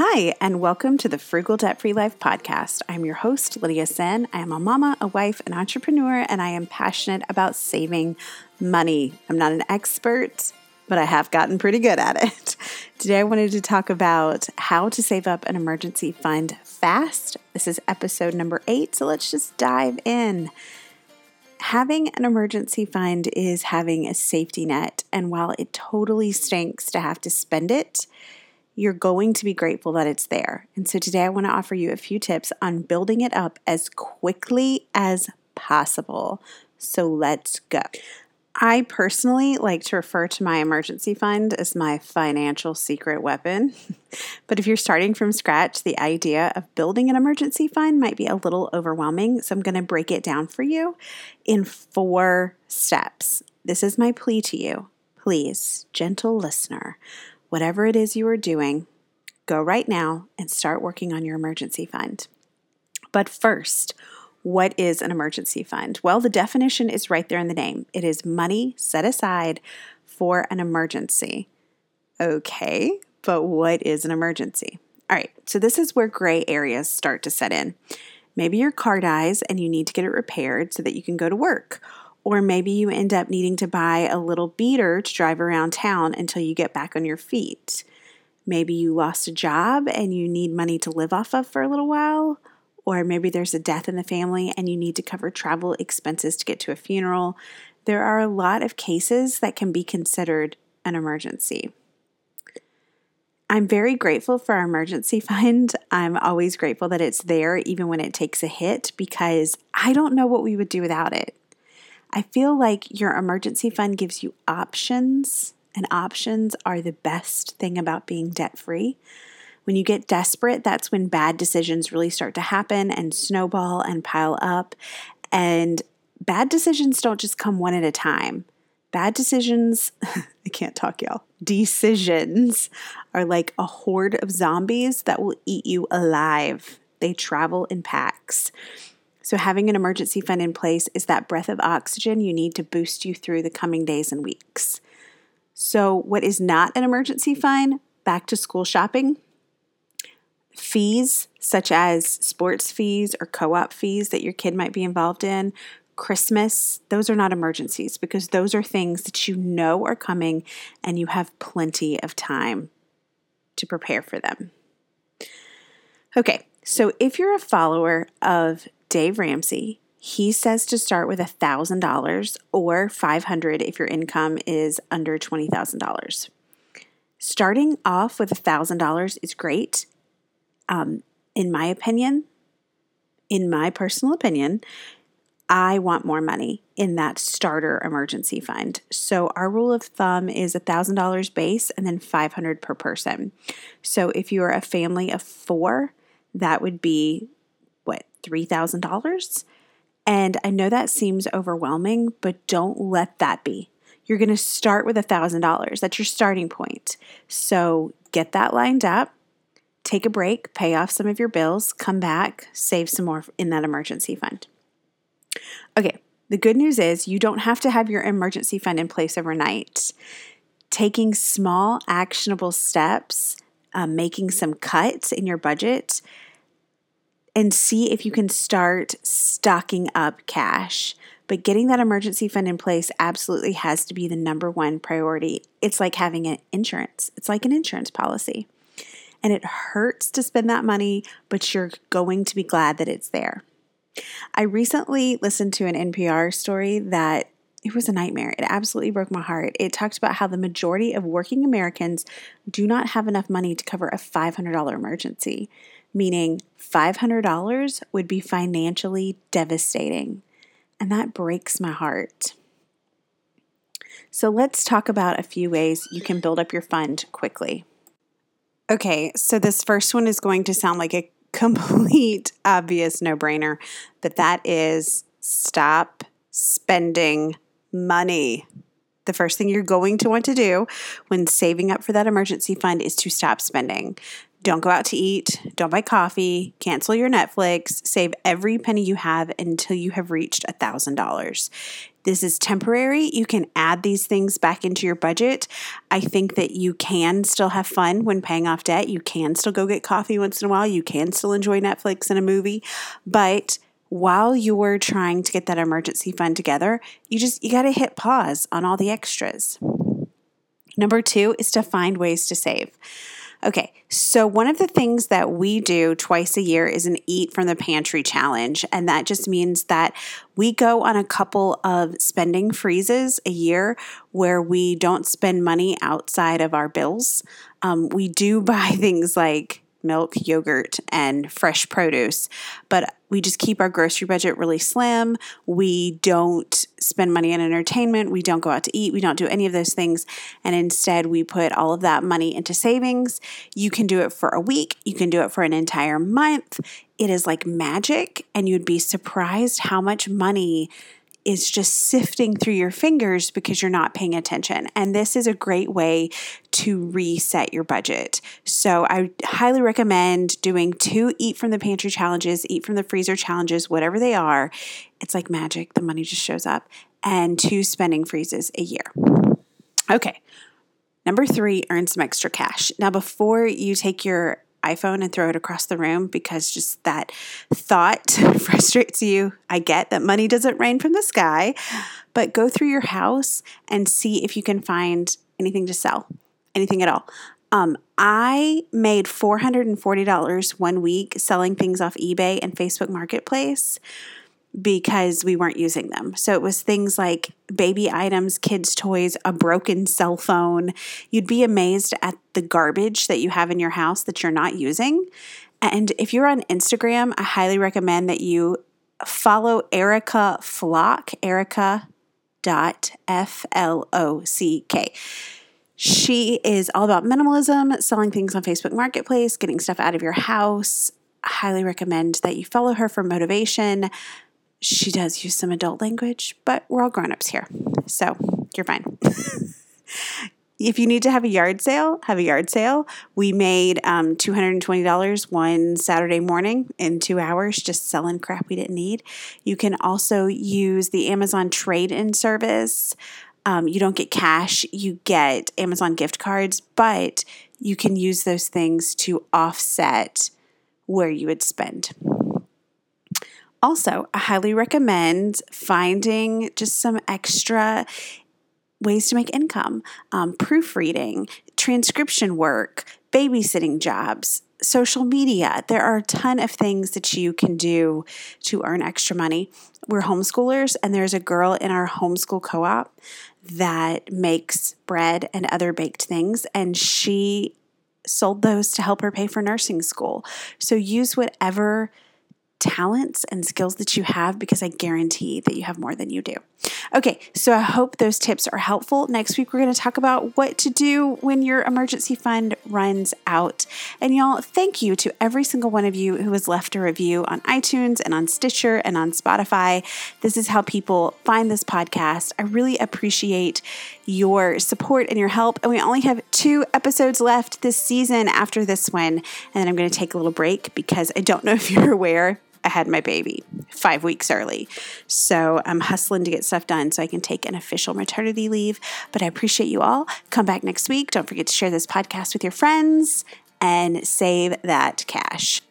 Hi, and welcome to the Frugal Debt Free Life podcast. I'm your host, Lydia Sen. I am a mama, a wife, an entrepreneur, and I am passionate about saving money. I'm not an expert, but I have gotten pretty good at it. Today, I wanted to talk about how to save up an emergency fund fast. This is episode number eight, so let's just dive in. Having an emergency fund is having a safety net, and while it totally stinks to have to spend it, you're going to be grateful that it's there. And so today I want to offer you a few tips on building it up as quickly as possible. So let's go. I personally like to refer to my emergency fund as my financial secret weapon. but if you're starting from scratch, the idea of building an emergency fund might be a little overwhelming. So I'm going to break it down for you in four steps. This is my plea to you. Please, gentle listener, whatever it is you are doing, go right now and start working on your emergency fund. But first, what is an emergency fund? Well, the definition is right there in the name it is money set aside for an emergency. Okay, but what is an emergency? All right, so this is where gray areas start to set in. Maybe your car dies and you need to get it repaired so that you can go to work or maybe you end up needing to buy a little beater to drive around town until you get back on your feet. Maybe you lost a job and you need money to live off of for a little while. Or maybe there's a death in the family and you need to cover travel expenses to get to a funeral. There are a lot of cases that can be considered an emergency. I'm very grateful for our emergency fund. I'm always grateful that it's there, even when it takes a hit, because I don't know what we would do without it. I feel like your emergency fund gives you options, and options are the best thing about being debt free. When you get desperate, that's when bad decisions really start to happen and snowball and pile up. And bad decisions don't just come one at a time. Bad decisions, I can't talk, y'all. Decisions are like a horde of zombies that will eat you alive. They travel in packs. So, having an emergency fund in place is that breath of oxygen you need to boost you through the coming days and weeks. So, what is not an emergency fund? Back to school shopping. Fees such as sports fees or co op fees that your kid might be involved in, Christmas, those are not emergencies because those are things that you know are coming and you have plenty of time to prepare for them. Okay, so if you're a follower of Dave Ramsey, he says to start with $1,000 or 500 if your income is under $20,000. Starting off with $1,000 is great. Um, in my opinion, in my personal opinion, I want more money in that starter emergency fund. So our rule of thumb is $1,000 base and then 500 per person. So if you are a family of 4, that would be $3,000. And I know that seems overwhelming, but don't let that be. You're going to start with $1,000. That's your starting point. So get that lined up, take a break, pay off some of your bills, come back, save some more in that emergency fund. Okay, the good news is you don't have to have your emergency fund in place overnight. Taking small, actionable steps, um, making some cuts in your budget and see if you can start stocking up cash. But getting that emergency fund in place absolutely has to be the number one priority. It's like having an insurance, it's like an insurance policy. And it hurts to spend that money, but you're going to be glad that it's there. I recently listened to an NPR story that it was a nightmare. It absolutely broke my heart. It talked about how the majority of working Americans do not have enough money to cover a $500 emergency meaning $500 would be financially devastating. And that breaks my heart. So let's talk about a few ways you can build up your fund quickly. Okay, so this first one is going to sound like a complete obvious no brainer, but that is stop spending money. the first thing you're going to want to do when saving up for that emergency fund is to stop spending. Don't go out to eat, don't buy coffee, cancel your Netflix, save every penny you have until you have reached $1,000. This is temporary. You can add these things back into your budget. I think that you can still have fun when paying off debt. You can still go get coffee once in a while. You can still enjoy Netflix and a movie. But while you're trying to get that emergency fund together, you just you got to hit pause on all the extras. Number 2 is to find ways to save. Okay, so one of the things that we do twice a year is an eat from the pantry challenge. And that just means that we go on a couple of spending freezes a year where we don't spend money outside of our bills. Um, we do buy things like milk, yogurt, and fresh produce. But we just keep our grocery budget really slim. We don't spend money on entertainment. We don't go out to eat. We don't do any of those things. And instead, we put all of that money into savings. You can do it for a week, you can do it for an entire month. It is like magic, and you'd be surprised how much money is just sifting through your fingers because you're not paying attention. And this is a great way to reset your budget. So I highly recommend doing two eat from the pantry challenges, eat from the freezer challenges, whatever they are. It's like magic, the money just shows up, and two spending freezes a year. Okay. Number three, earn some extra cash. Now, before you take your iPhone and throw it across the room because just that thought frustrates you. I get that money doesn't rain from the sky, but go through your house and see if you can find anything to sell, anything at all. Um, I made $440 one week selling things off eBay and Facebook Marketplace because we weren't using them. So it was things like baby items, kids' toys, a broken cell phone. You'd be amazed at the garbage that you have in your house that you're not using. And if you're on Instagram, I highly recommend that you follow Erica Flock, Erica dot F L O C K. She is all about minimalism, selling things on Facebook Marketplace, getting stuff out of your house. I highly recommend that you follow her for motivation she does use some adult language, but we're all grown-ups here. So you're fine. if you need to have a yard sale, have a yard sale. We made um, $220 one Saturday morning in two hours just selling crap we didn't need. You can also use the Amazon trade in service. Um, you don't get cash, you get Amazon gift cards, but you can use those things to offset where you would spend. Also, I highly recommend finding just some extra ways to make income um, proofreading, transcription work, babysitting jobs, social media. There are a ton of things that you can do to earn extra money. We're homeschoolers, and there's a girl in our homeschool co op that makes bread and other baked things, and she sold those to help her pay for nursing school. So use whatever talents and skills that you have because I guarantee that you have more than you do. Okay, so I hope those tips are helpful. Next week, we're going to talk about what to do when your emergency fund runs out. And y'all, thank you to every single one of you who has left a review on iTunes and on Stitcher and on Spotify. This is how people find this podcast. I really appreciate your support and your help. And we only have two episodes left this season after this one. And then I'm going to take a little break because I don't know if you're aware, I had my baby five weeks early. So I'm hustling to get stuff done so I can take an official maternity leave. But I appreciate you all. Come back next week. Don't forget to share this podcast with your friends and save that cash.